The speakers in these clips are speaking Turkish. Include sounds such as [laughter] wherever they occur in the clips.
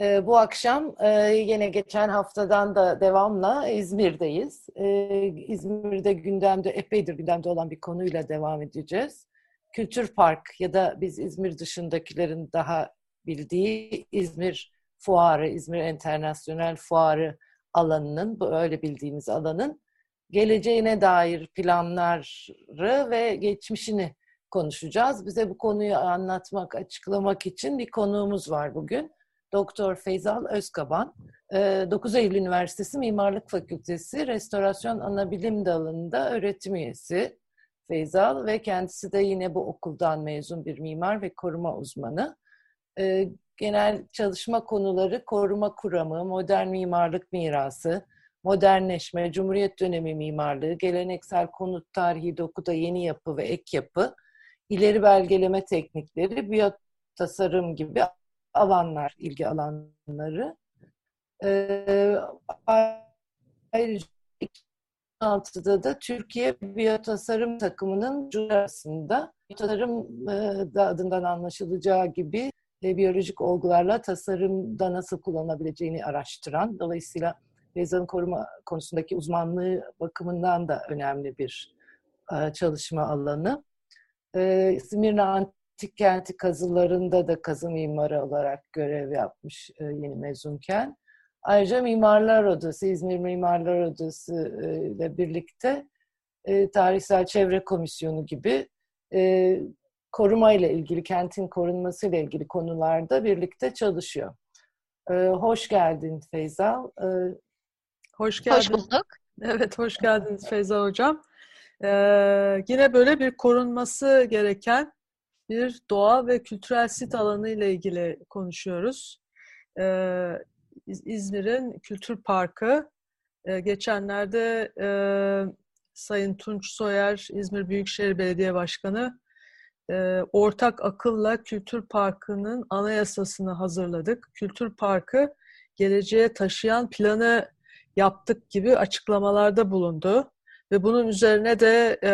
Ee, bu akşam e, yine geçen haftadan da devamla İzmir'deyiz. Ee, İzmir'de gündemde, epeydir gündemde olan bir konuyla devam edeceğiz. Kültür Park ya da biz İzmir dışındakilerin daha bildiği İzmir Fuarı, İzmir Enternasyonel Fuarı alanının, bu öyle bildiğimiz alanın geleceğine dair planları ve geçmişini konuşacağız. Bize bu konuyu anlatmak, açıklamak için bir konuğumuz var bugün. Doktor Feyzal Özkaban. 9 Eylül Üniversitesi Mimarlık Fakültesi Restorasyon Anabilim Dalı'nda öğretim üyesi Feyzal ve kendisi de yine bu okuldan mezun bir mimar ve koruma uzmanı. Genel çalışma konuları koruma kuramı, modern mimarlık mirası, modernleşme, Cumhuriyet dönemi mimarlığı, geleneksel konut tarihi dokuda yeni yapı ve ek yapı, ileri belgeleme teknikleri, biyot tasarım gibi alanlar, ilgi alanları. Ee, ayrıca 2016'da da Türkiye Biyotasarım takımının arasında tasarım e, adından anlaşılacağı gibi e, biyolojik olgularla tasarımda nasıl kullanabileceğini araştıran, dolayısıyla Rezan'ın koruma konusundaki uzmanlığı bakımından da önemli bir e, çalışma alanı. Smirna Antik Kenti kazılarında da kazı mimarı olarak görev yapmış e, yeni mezunken. Ayrıca Mimarlar Odası, İzmir Mimarlar Odası e, ile birlikte e, Tarihsel Çevre Komisyonu gibi e, koruma ile ilgili, kentin korunması ile ilgili konularda birlikte çalışıyor. E, hoş geldin Feyzal. E, hoş geldin. Hoş bulduk. [laughs] Evet, hoş geldiniz Feyza Hocam. Ee, yine böyle bir korunması gereken bir doğa ve kültürel sit alanı ile ilgili konuşuyoruz. Ee, İzmir'in Kültür Parkı e, geçenlerde e, Sayın Tunç Soyer, İzmir Büyükşehir Belediye Başkanı e, ortak akılla Kültür Parkı'nın anayasasını hazırladık. Kültür Parkı geleceğe taşıyan planı yaptık gibi açıklamalarda bulundu. Ve bunun üzerine de e,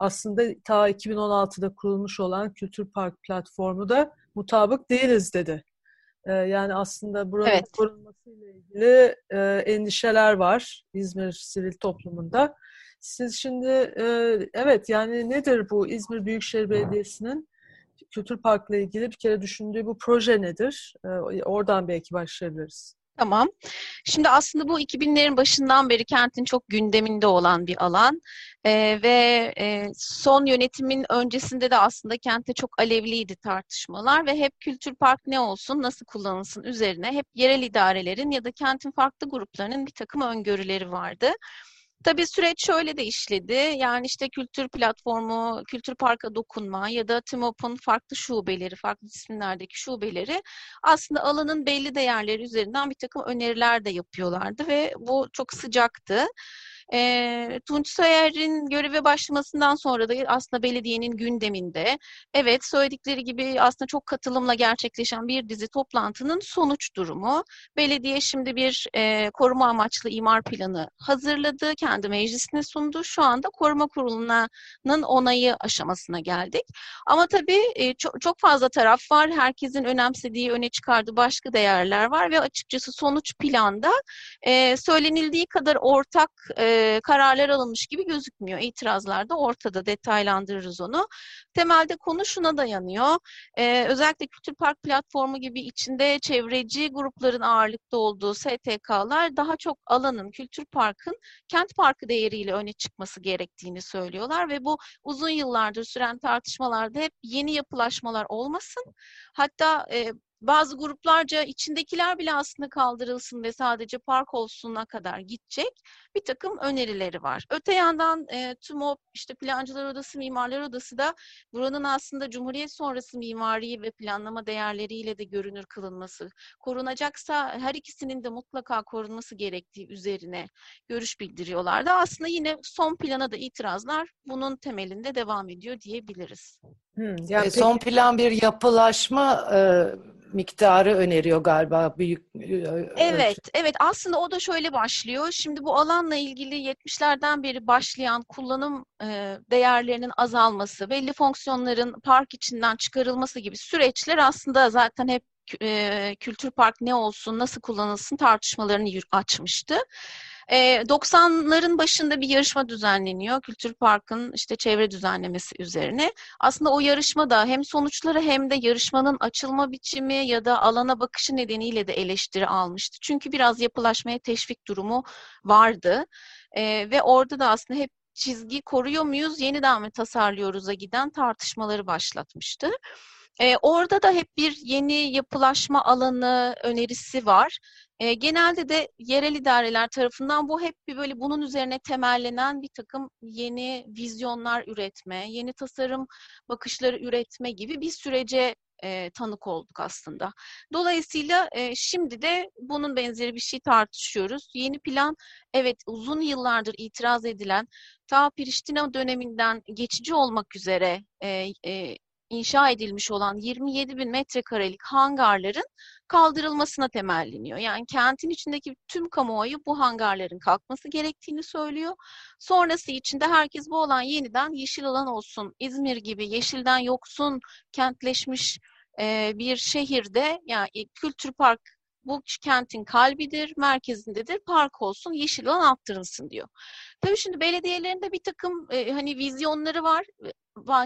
aslında ta 2016'da kurulmuş olan Kültür Park platformu da mutabık değiliz dedi. E, yani aslında buranın evet. korunmasıyla ilgili e, endişeler var İzmir sivil toplumunda. Siz şimdi e, evet yani nedir bu İzmir Büyükşehir Belediyesi'nin Kültür Park'la ilgili bir kere düşündüğü bu proje nedir? E, oradan belki başlayabiliriz. Tamam. Şimdi aslında bu 2000'lerin başından beri kentin çok gündeminde olan bir alan ee, ve e, son yönetimin öncesinde de aslında kentte çok alevliydi tartışmalar ve hep kültür park ne olsun, nasıl kullanılsın üzerine hep yerel idarelerin ya da kentin farklı gruplarının bir takım öngörüleri vardı. Tabii süreç şöyle de işledi. Yani işte kültür platformu, kültür parka dokunma ya da TİMOP'un farklı şubeleri, farklı isimlerdeki şubeleri aslında alanın belli değerleri üzerinden bir takım öneriler de yapıyorlardı ve bu çok sıcaktı. E, Tunç Soyer'in göreve başlamasından sonra da aslında belediyenin gündeminde evet söyledikleri gibi aslında çok katılımla gerçekleşen bir dizi toplantının sonuç durumu. Belediye şimdi bir e, koruma amaçlı imar planı hazırladı, kendi meclisine sundu. Şu anda koruma kurulunun onayı aşamasına geldik. Ama tabii e, çok, çok fazla taraf var. Herkesin önemsediği, öne çıkardığı başka değerler var ve açıkçası sonuç planda e, söylenildiği kadar ortak e, kararlar alınmış gibi gözükmüyor. İtirazlar da ortada detaylandırırız onu. Temelde konu şuna dayanıyor. E, özellikle Kültür Park platformu gibi içinde çevreci grupların ağırlıkta olduğu STK'lar daha çok alanın, Kültür Park'ın kent parkı değeriyle öne çıkması gerektiğini söylüyorlar ve bu uzun yıllardır süren tartışmalarda hep yeni yapılaşmalar olmasın. Hatta e, bazı gruplarca içindekiler bile aslında kaldırılsın ve sadece park olsununa kadar gidecek bir takım önerileri var. Öte yandan e, TÜMOP, işte Plancılar Odası, Mimarlar Odası da buranın aslında Cumhuriyet sonrası mimari ve planlama değerleriyle de görünür kılınması, korunacaksa her ikisinin de mutlaka korunması gerektiği üzerine görüş bildiriyorlardı. Aslında yine son plana da itirazlar bunun temelinde devam ediyor diyebiliriz. Hmm, yani e, son plan bir yapılaşma e, miktarı öneriyor galiba büyük. E, evet, evet. Aslında o da şöyle başlıyor. Şimdi bu alanla ilgili 70'lerden beri başlayan kullanım e, değerlerinin azalması, belli fonksiyonların park içinden çıkarılması gibi süreçler aslında zaten hep e, kültür park ne olsun, nasıl kullanılsın tartışmalarını açmıştı. 90'ların başında bir yarışma düzenleniyor. Kültür Park'ın işte çevre düzenlemesi üzerine. Aslında o yarışma da hem sonuçları hem de yarışmanın açılma biçimi ya da alana bakışı nedeniyle de eleştiri almıştı. Çünkü biraz yapılaşmaya teşvik durumu vardı. ve orada da aslında hep çizgi koruyor muyuz, yeniden mi tasarlıyoruz'a giden tartışmaları başlatmıştı. E, orada da hep bir yeni yapılaşma alanı önerisi var. E, genelde de yerel idareler tarafından bu hep bir böyle bunun üzerine temellenen bir takım yeni vizyonlar üretme, yeni tasarım bakışları üretme gibi bir sürece e, tanık olduk aslında. Dolayısıyla e, şimdi de bunun benzeri bir şey tartışıyoruz. Yeni plan evet uzun yıllardır itiraz edilen ta Priştina döneminden geçici olmak üzere e, e, inşa edilmiş olan 27 bin metrekarelik hangarların kaldırılmasına temelleniyor. Yani kentin içindeki tüm kamuoyu bu hangarların kalkması gerektiğini söylüyor. Sonrası içinde herkes bu alan yeniden yeşil alan olsun. İzmir gibi yeşilden yoksun kentleşmiş e, bir şehirde yani kültür park bu kentin kalbidir, merkezindedir, park olsun, yeşil alan arttırılsın diyor. Tabii şimdi belediyelerin de bir takım e, hani vizyonları var.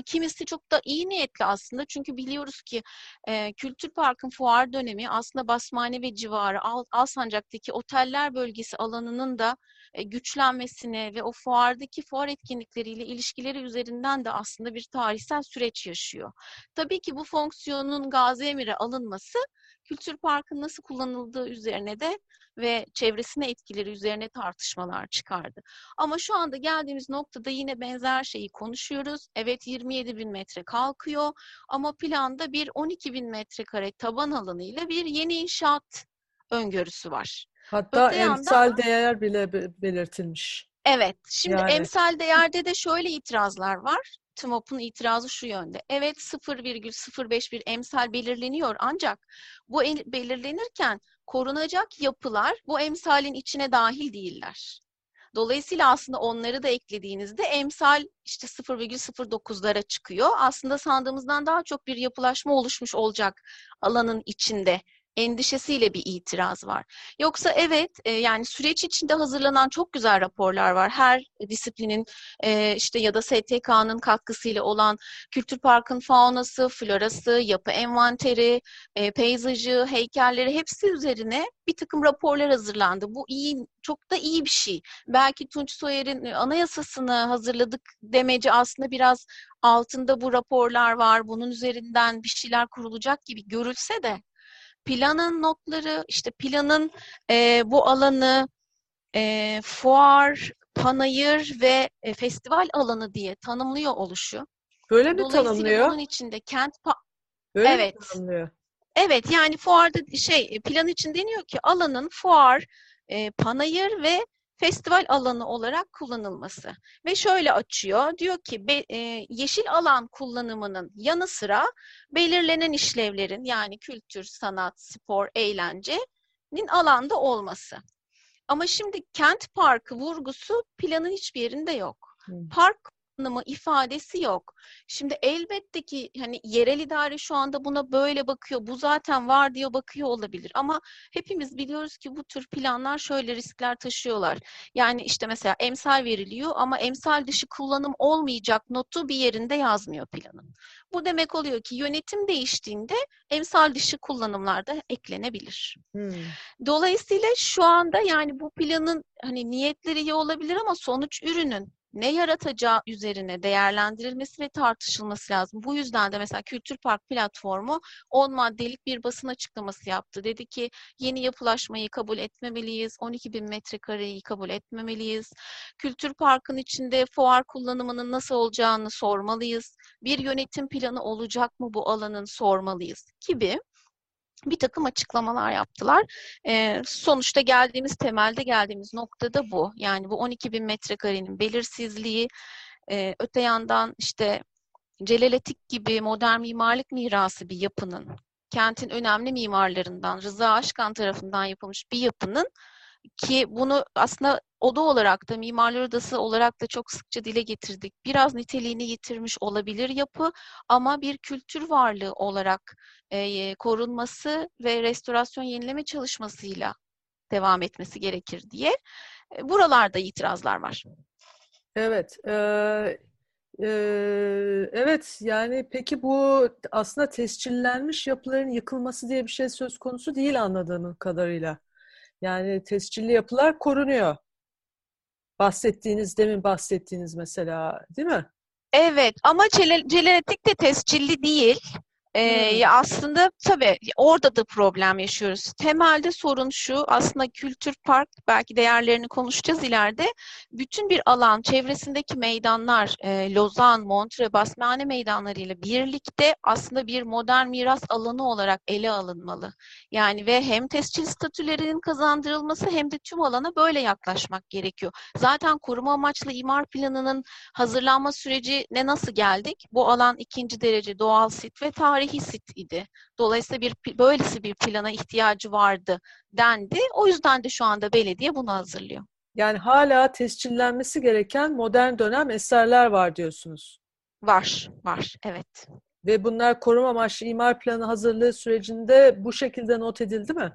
Kimisi çok da iyi niyetli aslında çünkü biliyoruz ki e, Kültür Park'ın fuar dönemi aslında Basmane ve civarı Al, Alsancak'taki oteller bölgesi alanının da e, güçlenmesine ve o fuardaki fuar etkinlikleriyle ilişkileri üzerinden de aslında bir tarihsel süreç yaşıyor. Tabii ki bu fonksiyonun Gazi Emir'e alınması Kültür Park'ın nasıl kullanıldığı üzerine de ve çevresine etkileri üzerine tartışmalar çıkardı. Ama şu anda geldiğimiz noktada yine benzer şeyi konuşuyoruz. Evet 27 bin metre kalkıyor ama planda bir 12 bin metrekare taban alanıyla bir yeni inşaat öngörüsü var. Hatta Öte emsal yandan, değer bile belirtilmiş. Evet. Şimdi yani. emsal değerde de şöyle itirazlar var. TMOP'un itirazı şu yönde. Evet 0,05 bir emsal belirleniyor ancak bu belirlenirken korunacak yapılar bu emsalin içine dahil değiller. Dolayısıyla aslında onları da eklediğinizde emsal işte 0,09'lara çıkıyor. Aslında sandığımızdan daha çok bir yapılaşma oluşmuş olacak alanın içinde endişesiyle bir itiraz var. Yoksa evet e, yani süreç içinde hazırlanan çok güzel raporlar var. Her disiplinin e, işte ya da STK'nın katkısıyla olan Kültür Park'ın faunası, florası, yapı envanteri, e, peyzajı, heykelleri hepsi üzerine bir takım raporlar hazırlandı. Bu iyi, çok da iyi bir şey. Belki Tunç Soyer'in anayasasını hazırladık demeci aslında biraz altında bu raporlar var. Bunun üzerinden bir şeyler kurulacak gibi görülse de planın notları, işte planın e, bu alanı e, fuar, panayır ve e, festival alanı diye tanımlıyor oluşu. Böyle mi tanımlıyor? bunun içinde kent pa- Böyle evet. mi tanımlıyor? Evet yani fuarda şey plan için deniyor ki alanın fuar, e, panayır ve festival alanı olarak kullanılması. Ve şöyle açıyor, diyor ki be, e, yeşil alan kullanımının yanı sıra belirlenen işlevlerin yani kültür, sanat, spor, eğlencenin alanda olması. Ama şimdi kent parkı vurgusu planın hiçbir yerinde yok. Park anlamı ifadesi yok. Şimdi elbette ki hani yerel idare şu anda buna böyle bakıyor. Bu zaten var diye bakıyor olabilir. Ama hepimiz biliyoruz ki bu tür planlar şöyle riskler taşıyorlar. Yani işte mesela emsal veriliyor ama emsal dışı kullanım olmayacak notu bir yerinde yazmıyor planın. Bu demek oluyor ki yönetim değiştiğinde emsal dışı kullanımlar da eklenebilir. Hmm. Dolayısıyla şu anda yani bu planın hani niyetleri iyi olabilir ama sonuç ürünün ne yaratacağı üzerine değerlendirilmesi ve tartışılması lazım. Bu yüzden de mesela Kültür Park platformu 10 maddelik bir basın açıklaması yaptı. Dedi ki yeni yapılaşmayı kabul etmemeliyiz, 12 bin metrekareyi kabul etmemeliyiz. Kültür Park'ın içinde fuar kullanımının nasıl olacağını sormalıyız. Bir yönetim planı olacak mı bu alanın sormalıyız gibi bir takım açıklamalar yaptılar. E, sonuçta geldiğimiz temelde geldiğimiz noktada bu. Yani bu 12 bin metrekarenin belirsizliği, e, öte yandan işte Celaletik gibi modern mimarlık mirası bir yapının, kentin önemli mimarlarından Rıza Aşkan tarafından yapılmış bir yapının ki bunu aslında oda olarak da mimarlar odası olarak da çok sıkça dile getirdik. Biraz niteliğini yitirmiş olabilir yapı ama bir kültür varlığı olarak e, korunması ve restorasyon yenileme çalışmasıyla devam etmesi gerekir diye. E, buralarda itirazlar var. Evet. E, e, evet yani peki bu aslında tescillenmiş yapıların yıkılması diye bir şey söz konusu değil anladığım kadarıyla. Yani tescilli yapılar korunuyor. Bahsettiğiniz, demin bahsettiğiniz mesela değil mi? Evet ama Celaletik de tescilli değil. Ee, hmm. aslında tabii orada da problem yaşıyoruz. Temelde sorun şu aslında kültür park belki değerlerini konuşacağız ileride. Bütün bir alan çevresindeki meydanlar e, Lozan, Montre, Basmane meydanları ile birlikte aslında bir modern miras alanı olarak ele alınmalı. Yani ve hem tescil statülerinin kazandırılması hem de tüm alana böyle yaklaşmak gerekiyor. Zaten koruma amaçlı imar planının hazırlanma süreci ne nasıl geldik? Bu alan ikinci derece doğal sit ve tarih tarihi sit idi. Dolayısıyla bir böylesi bir plana ihtiyacı vardı dendi. O yüzden de şu anda belediye bunu hazırlıyor. Yani hala tescillenmesi gereken modern dönem eserler var diyorsunuz. Var, var, evet. Ve bunlar koruma amaçlı imar planı hazırlığı sürecinde bu şekilde not edildi mi?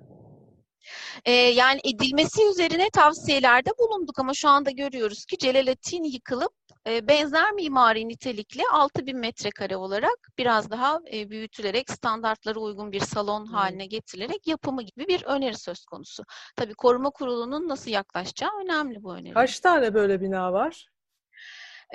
Ee, yani edilmesi üzerine tavsiyelerde bulunduk ama şu anda görüyoruz ki Celaletin yıkılıp e, benzer mimari nitelikli 6000 metrekare olarak biraz daha e, büyütülerek standartlara uygun bir salon hmm. haline getirilerek yapımı gibi bir öneri söz konusu. Tabii koruma kurulunun nasıl yaklaşacağı önemli bu öneri. Kaç tane böyle bina var?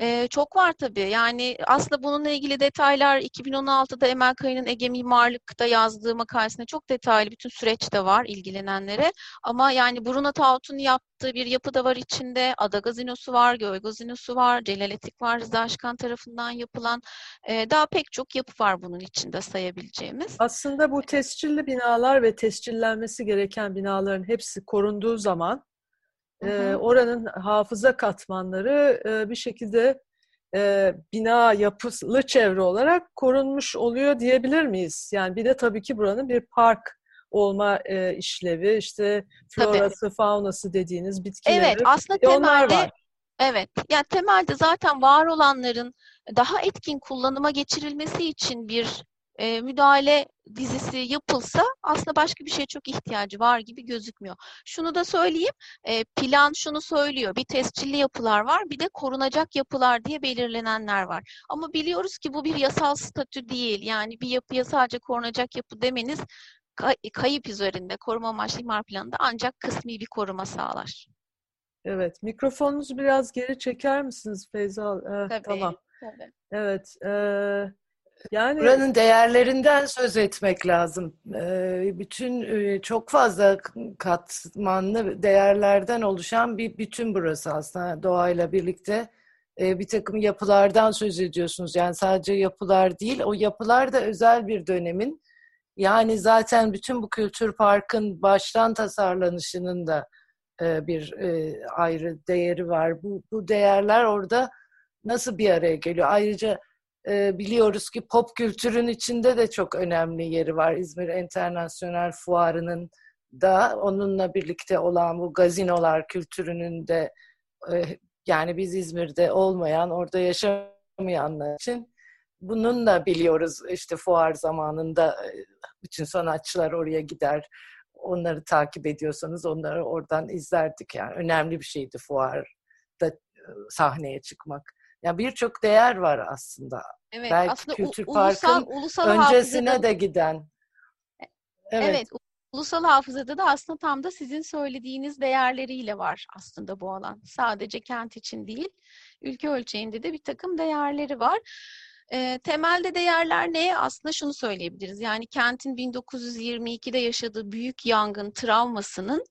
Ee, çok var tabii. Yani aslında bununla ilgili detaylar 2016'da Emel Kayı'nın Ege Mimarlık'ta yazdığı makalesinde çok detaylı bütün süreç de var ilgilenenlere. Ama yani Bruno Taut'un yaptığı bir yapı da var içinde. Ada Gazinosu var, Göl Gazinosu var, Celaletik var, Rıza Aşkan tarafından yapılan. E, daha pek çok yapı var bunun içinde sayabileceğimiz. Aslında bu tescilli binalar ve tescillenmesi gereken binaların hepsi korunduğu zaman e, oranın hafıza katmanları e, bir şekilde e, bina yapılı çevre olarak korunmuş oluyor diyebilir miyiz? Yani bir de tabii ki buranın bir park olma e, işlevi, işte florası, tabii. faunası dediğiniz bitkileri. Evet, aslında temelde var. Evet, yani temelde zaten var olanların daha etkin kullanıma geçirilmesi için bir e, müdahale dizisi yapılsa aslında başka bir şeye çok ihtiyacı var gibi gözükmüyor. Şunu da söyleyeyim, e, plan şunu söylüyor, bir tescilli yapılar var, bir de korunacak yapılar diye belirlenenler var. Ama biliyoruz ki bu bir yasal statü değil. Yani bir yapıya sadece korunacak yapı demeniz kayıp üzerinde koruma amaçlı imar planında ancak kısmi bir koruma sağlar. Evet, mikrofonunuzu biraz geri çeker misiniz Feyza? Ee, tabii, tamam. Tabii. Evet, e, yani buranın değerlerinden söz etmek lazım. Bütün çok fazla katmanlı değerlerden oluşan bir bütün burası aslında doğayla birlikte. Bir takım yapılardan söz ediyorsunuz. Yani sadece yapılar değil, o yapılar da özel bir dönemin. Yani zaten bütün bu kültür parkın baştan tasarlanışının da bir ayrı değeri var. Bu, bu değerler orada nasıl bir araya geliyor? Ayrıca e, biliyoruz ki pop kültürün içinde de çok önemli yeri var. İzmir Enternasyonel Fuarı'nın da onunla birlikte olan bu gazinolar kültürünün de e, yani biz İzmir'de olmayan, orada yaşamayanlar için bunun da biliyoruz işte fuar zamanında e, bütün sanatçılar oraya gider. Onları takip ediyorsanız onları oradan izlerdik yani. Önemli bir şeydi fuarda e, sahneye çıkmak. Yani birçok değer var aslında. Evet, Belki aslında Kültür Park'ın ulusal öncesine hafızada, de giden. E, evet. evet, ulusal hafızada da aslında tam da sizin söylediğiniz değerleriyle var aslında bu alan. Sadece kent için değil, ülke ölçeğinde de bir takım değerleri var. E, temelde değerler ne? Aslında şunu söyleyebiliriz. Yani kentin 1922'de yaşadığı büyük yangın travmasının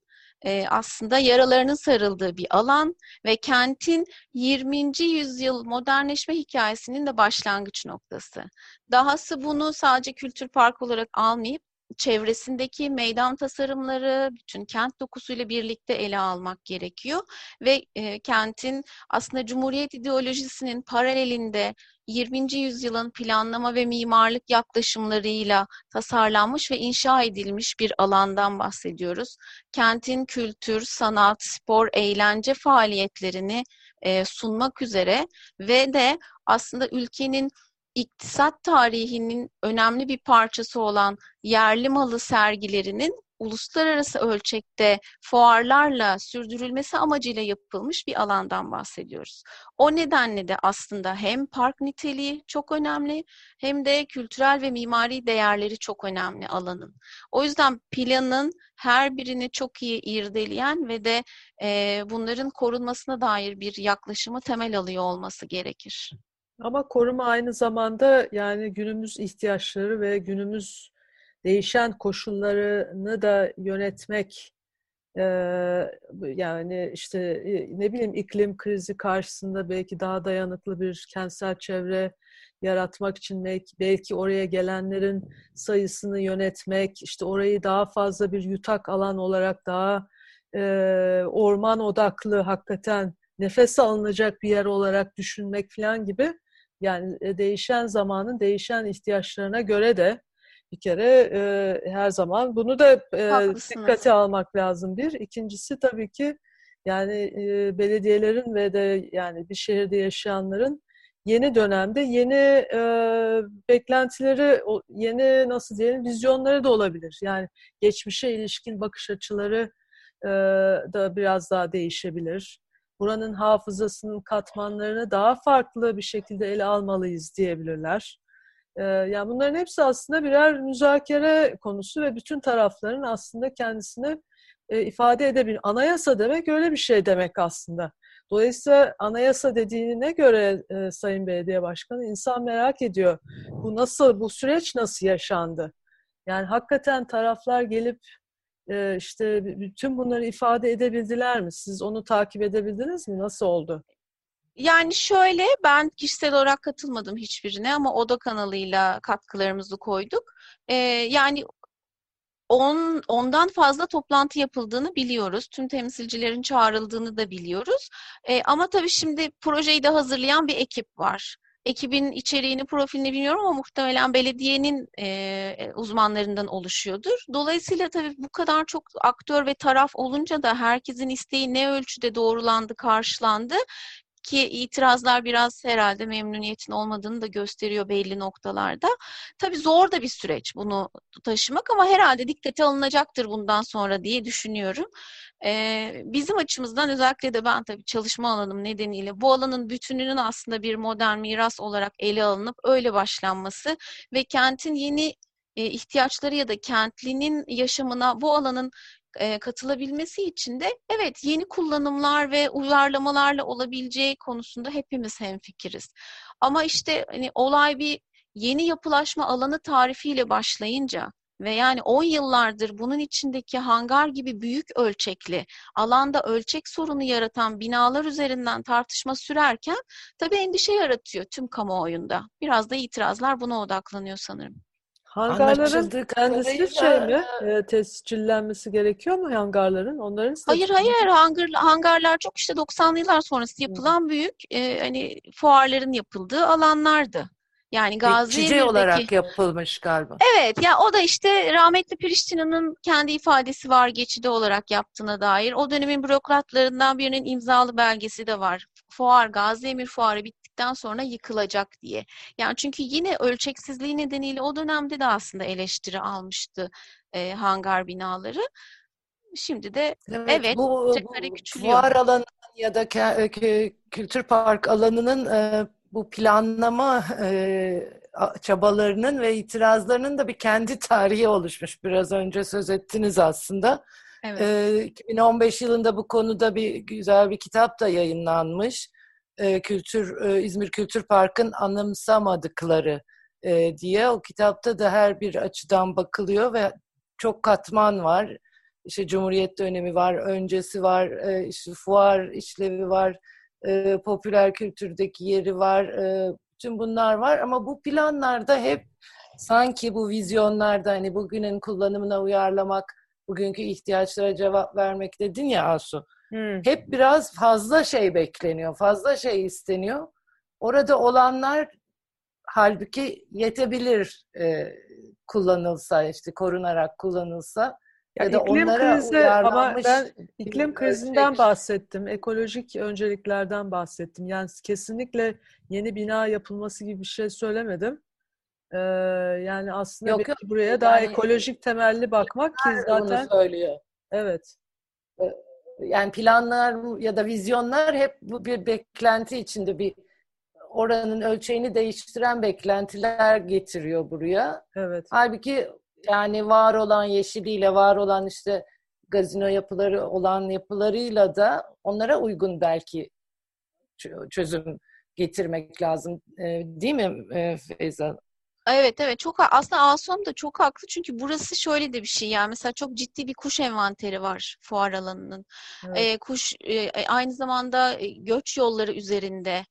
e, aslında yaralarının sarıldığı bir alan ve kentin 20. yüzyıl modernleşme hikayesinin de başlangıç noktası. Dahası bunu sadece kültür park olarak almayıp çevresindeki meydan tasarımları, bütün kent dokusuyla birlikte ele almak gerekiyor ve e, kentin aslında Cumhuriyet ideolojisinin paralelinde 20. yüzyılın planlama ve mimarlık yaklaşımlarıyla tasarlanmış ve inşa edilmiş bir alandan bahsediyoruz. Kentin kültür, sanat, spor, eğlence faaliyetlerini e, sunmak üzere ve de aslında ülkenin iktisat tarihinin önemli bir parçası olan yerli malı sergilerinin uluslararası ölçekte fuarlarla sürdürülmesi amacıyla yapılmış bir alandan bahsediyoruz. O nedenle de aslında hem park niteliği çok önemli hem de kültürel ve mimari değerleri çok önemli alanın. O yüzden planın her birini çok iyi irdeleyen ve de e, bunların korunmasına dair bir yaklaşımı temel alıyor olması gerekir. Ama koruma aynı zamanda yani günümüz ihtiyaçları ve günümüz değişen koşullarını da yönetmek yani işte ne bileyim iklim krizi karşısında belki daha dayanıklı bir kentsel çevre yaratmak için belki oraya gelenlerin sayısını yönetmek, işte orayı daha fazla bir yutak alan olarak daha orman odaklı hakikaten nefes alınacak bir yer olarak düşünmek falan gibi yani değişen zamanın değişen ihtiyaçlarına göre de bir kere e, her zaman bunu da e, dikkate almak lazım bir. İkincisi tabii ki yani e, belediyelerin ve de yani bir şehirde yaşayanların yeni dönemde yeni e, beklentileri, yeni nasıl diyelim vizyonları da olabilir. Yani geçmişe ilişkin bakış açıları e, da biraz daha değişebilir. Buranın hafızasının katmanlarını daha farklı bir şekilde ele almalıyız diyebilirler. Yani bunların hepsi aslında birer müzakere konusu ve bütün tarafların aslında kendisini ifade edebilir. Anayasa demek öyle bir şey demek aslında. Dolayısıyla anayasa dediğine göre e, Sayın Belediye Başkanı insan merak ediyor. Bu nasıl, bu süreç nasıl yaşandı? Yani hakikaten taraflar gelip e, işte bütün bunları ifade edebildiler mi? Siz onu takip edebildiniz mi? Nasıl oldu? Yani şöyle ben kişisel olarak katılmadım hiçbirine ama Oda kanalıyla katkılarımızı koyduk. Ee, yani on, ondan fazla toplantı yapıldığını biliyoruz. Tüm temsilcilerin çağrıldığını da biliyoruz. Ee, ama tabii şimdi projeyi de hazırlayan bir ekip var. Ekibin içeriğini, profilini bilmiyorum ama muhtemelen belediyenin e, uzmanlarından oluşuyordur. Dolayısıyla tabii bu kadar çok aktör ve taraf olunca da herkesin isteği ne ölçüde doğrulandı, karşılandı ki itirazlar biraz herhalde memnuniyetin olmadığını da gösteriyor belli noktalarda. Tabii zor da bir süreç bunu taşımak ama herhalde dikkate alınacaktır bundan sonra diye düşünüyorum. Ee, bizim açımızdan özellikle de ben tabii çalışma alanım nedeniyle bu alanın bütününün aslında bir modern miras olarak ele alınıp öyle başlanması ve kentin yeni e, ihtiyaçları ya da kentlinin yaşamına bu alanın e, katılabilmesi için de evet yeni kullanımlar ve uyarlamalarla olabileceği konusunda hepimiz hemfikiriz. Ama işte hani olay bir yeni yapılaşma alanı tarifiyle başlayınca ve yani 10 yıllardır bunun içindeki hangar gibi büyük ölçekli alanda ölçek sorunu yaratan binalar üzerinden tartışma sürerken tabii endişe yaratıyor tüm kamuoyunda. Biraz da itirazlar buna odaklanıyor sanırım. Hangarların kendisi şey mi? E, tescillenmesi gerekiyor mu hangarların? Onların Hayır hayır hangar, hangarlar çok işte 90'lı yıllar sonrası yapılan büyük e, hani fuarların yapıldığı alanlardı. Yani Gazi Geçici olarak yapılmış galiba. Evet ya o da işte rahmetli Priştina'nın kendi ifadesi var geçidi olarak yaptığına dair. O dönemin bürokratlarından birinin imzalı belgesi de var. Fuar, Gazi Emir Fuarı bittikten sonra yıkılacak diye. Yani çünkü yine ölçeksizliği nedeniyle o dönemde de aslında eleştiri almıştı e, hangar binaları. Şimdi de evet, evet bu, bu fuar alanı ya da kültür park alanının e, bu planlama e, çabalarının ve itirazlarının da bir kendi tarihi oluşmuş. Biraz önce söz ettiniz aslında. Evet. E, 2015 yılında bu konuda bir güzel bir kitap da yayınlanmış. e, kültür e, İzmir Kültür Park'ın anımsamadıkları e, diye o kitapta da her bir açıdan bakılıyor ve çok katman var. İşte Cumhuriyet dönemi var, öncesi var, e, işte fuar işlevi var, e, popüler kültürdeki yeri var, e, bütün bunlar var ama bu planlarda hep sanki bu vizyonlarda hani bugünün kullanımına uyarlamak, bugünkü ihtiyaçlara cevap vermek dedin ya Asu. Hmm. Hep biraz fazla şey bekleniyor, fazla şey isteniyor. Orada olanlar halbuki yetebilir e, kullanılsa işte korunarak kullanılsa ya, ya da iklim onlara krizi ama ben iklim krizinden ölçek. bahsettim. Ekolojik önceliklerden bahsettim. Yani kesinlikle yeni bina yapılması gibi bir şey söylemedim. Ee, yani aslında yok, yok. buraya yani, daha ekolojik temelli bakmak ki zaten söylüyor. Evet. Yani planlar ya da vizyonlar hep bu bir beklenti içinde bir oranın ölçeğini değiştiren beklentiler getiriyor buraya. Evet. Halbuki yani var olan yeşiliyle, var olan işte gazino yapıları olan yapılarıyla da onlara uygun belki çözüm getirmek lazım. Değil mi Feyza? Evet evet çok aslında Asom da çok haklı çünkü burası şöyle de bir şey yani mesela çok ciddi bir kuş envanteri var fuar alanının. Evet. E, kuş e, aynı zamanda göç yolları üzerinde.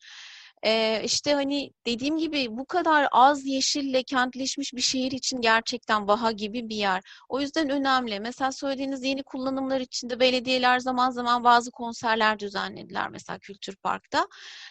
Ee, işte hani dediğim gibi bu kadar az yeşille kentleşmiş bir şehir için gerçekten vaha gibi bir yer. O yüzden önemli. Mesela söylediğiniz yeni kullanımlar içinde belediyeler zaman zaman bazı konserler düzenlediler mesela Kültür Park'ta.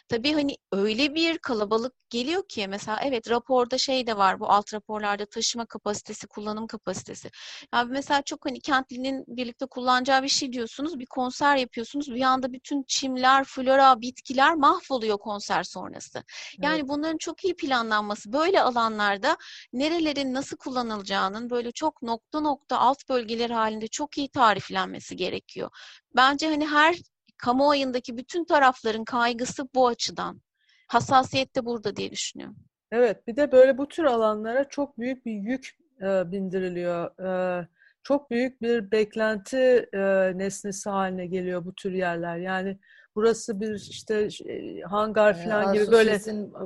Tabii hani öyle bir kalabalık geliyor ki mesela evet raporda şey de var bu alt raporlarda taşıma kapasitesi, kullanım kapasitesi. Yani mesela çok hani kentlinin birlikte kullanacağı bir şey diyorsunuz. Bir konser yapıyorsunuz. Bir anda bütün çimler, flora, bitkiler mahvoluyor konser sonrası. Yani evet. bunların çok iyi planlanması böyle alanlarda nerelerin nasıl kullanılacağının böyle çok nokta nokta alt bölgeler halinde çok iyi tariflenmesi gerekiyor. Bence hani her kamuoyundaki bütün tarafların kaygısı bu açıdan. Hassasiyet de burada diye düşünüyorum. Evet, bir de böyle bu tür alanlara çok büyük bir yük e, bindiriliyor. E, çok büyük bir beklenti e, nesnesi haline geliyor bu tür yerler. Yani burası bir işte e, hangar falan yani gibi böyle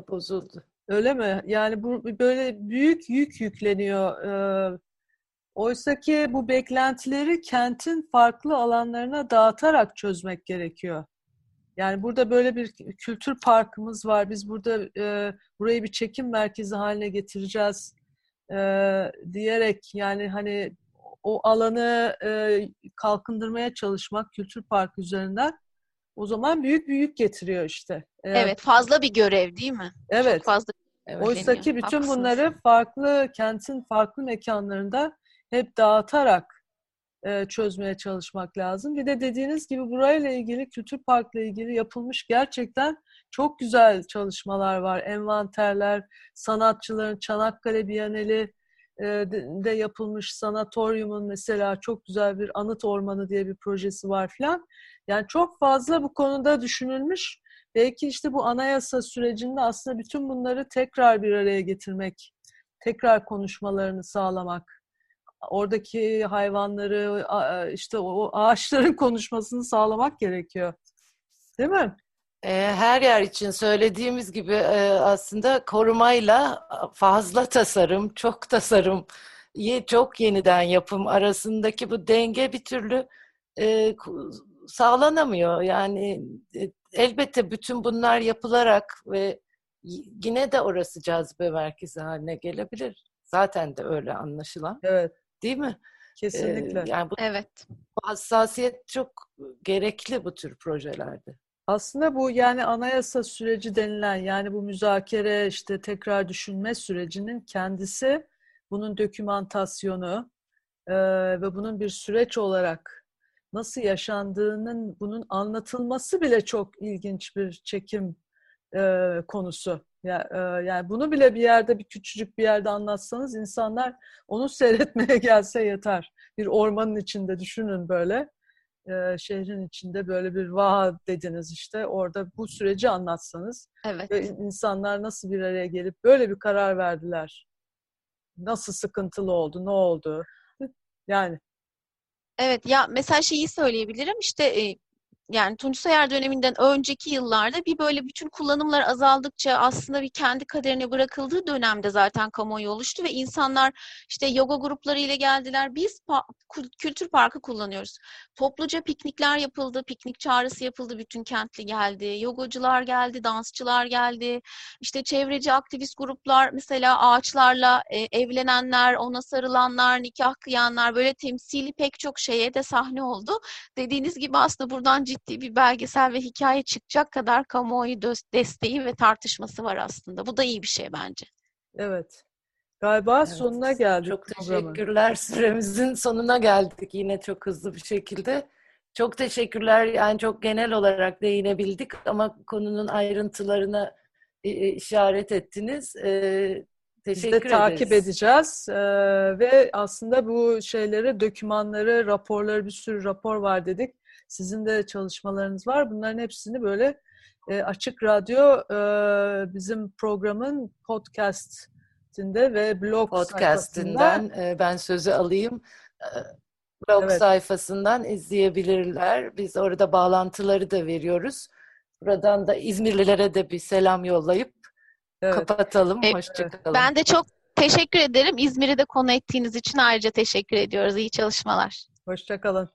bozuldu. Öyle mi? Yani bu böyle büyük yük yükleniyor. E, Oysa ki bu beklentileri kentin farklı alanlarına dağıtarak çözmek gerekiyor. Yani burada böyle bir kültür parkımız var. Biz burada e, burayı bir çekim merkezi haline getireceğiz e, diyerek yani hani o alanı e, kalkındırmaya çalışmak kültür park üzerinden o zaman büyük büyük getiriyor işte. Eğer, evet fazla bir görev değil mi? Evet. Çok fazla Evet. Oysa ki bütün Haklısınız. bunları farklı kentin farklı mekanlarında hep dağıtarak e, çözmeye çalışmak lazım. Bir de dediğiniz gibi burayla ilgili, kültür parkla ilgili yapılmış gerçekten çok güzel çalışmalar var. Envanterler, sanatçıların Çanakkale Biyaneli e, de yapılmış sanatoryumun mesela çok güzel bir anıt ormanı diye bir projesi var filan. Yani çok fazla bu konuda düşünülmüş. Belki işte bu anayasa sürecinde aslında bütün bunları tekrar bir araya getirmek, tekrar konuşmalarını sağlamak oradaki hayvanları işte o ağaçların [laughs] konuşmasını sağlamak gerekiyor. Değil mi? Her yer için söylediğimiz gibi aslında korumayla fazla tasarım, çok tasarım, çok yeniden yapım arasındaki bu denge bir türlü sağlanamıyor. Yani e, elbette bütün bunlar yapılarak ve yine de orası cazibe merkezi haline gelebilir. Zaten de öyle anlaşılan. Evet. Değil mi? Kesinlikle. Ee, yani bu, evet. Bu hassasiyet çok gerekli bu tür projelerde. Aslında bu yani anayasa süreci denilen yani bu müzakere işte tekrar düşünme sürecinin kendisi bunun dokümantasyonu e, ve bunun bir süreç olarak nasıl yaşandığının bunun anlatılması bile çok ilginç bir çekim e, konusu. Ya, e, yani bunu bile bir yerde bir küçücük bir yerde anlatsanız insanlar onu seyretmeye [laughs] gelse yeter. Bir ormanın içinde düşünün böyle. E, şehrin içinde böyle bir vaha dediniz işte orada bu süreci anlatsanız evet. ve insanlar nasıl bir araya gelip böyle bir karar verdiler. Nasıl sıkıntılı oldu, ne oldu? Yani Evet ya mesela şeyi söyleyebilirim işte yani Tunç Soyer döneminden önceki yıllarda bir böyle bütün kullanımlar azaldıkça aslında bir kendi kaderine bırakıldığı dönemde zaten kamuoyu oluştu ve insanlar işte yoga grupları ile geldiler. Biz kültür parkı kullanıyoruz. Topluca piknikler yapıldı, piknik çağrısı yapıldı, bütün kentli geldi. Yogacılar geldi, dansçılar geldi. İşte çevreci aktivist gruplar mesela ağaçlarla e, evlenenler, ona sarılanlar, nikah kıyanlar böyle temsili pek çok şeye de sahne oldu. Dediğiniz gibi aslında buradan ciddi bir belgesel ve hikaye çıkacak kadar kamuoyu desteği ve tartışması var aslında. Bu da iyi bir şey bence. Evet. Galiba evet. sonuna geldik. Çok teşekkürler. Süremizin sonuna geldik yine çok hızlı bir şekilde. Çok teşekkürler. Yani çok genel olarak değinebildik ama konunun ayrıntılarına işaret ettiniz. Ee, teşekkür Biz de takip edeceğiz ee, ve aslında bu şeyleri, dokümanları, raporları bir sürü rapor var dedik. Sizin de çalışmalarınız var. Bunların hepsini böyle e, Açık Radyo e, bizim programın podcastinde ve blog podcastinden e, ben sözü alayım. E, blog evet. sayfasından izleyebilirler. Biz orada bağlantıları da veriyoruz. Buradan da İzmirlilere de bir selam yollayıp evet. kapatalım. E, Hoşçakalın. Ben de çok teşekkür ederim. İzmir'i de konu ettiğiniz için ayrıca teşekkür ediyoruz. İyi çalışmalar. Hoşçakalın.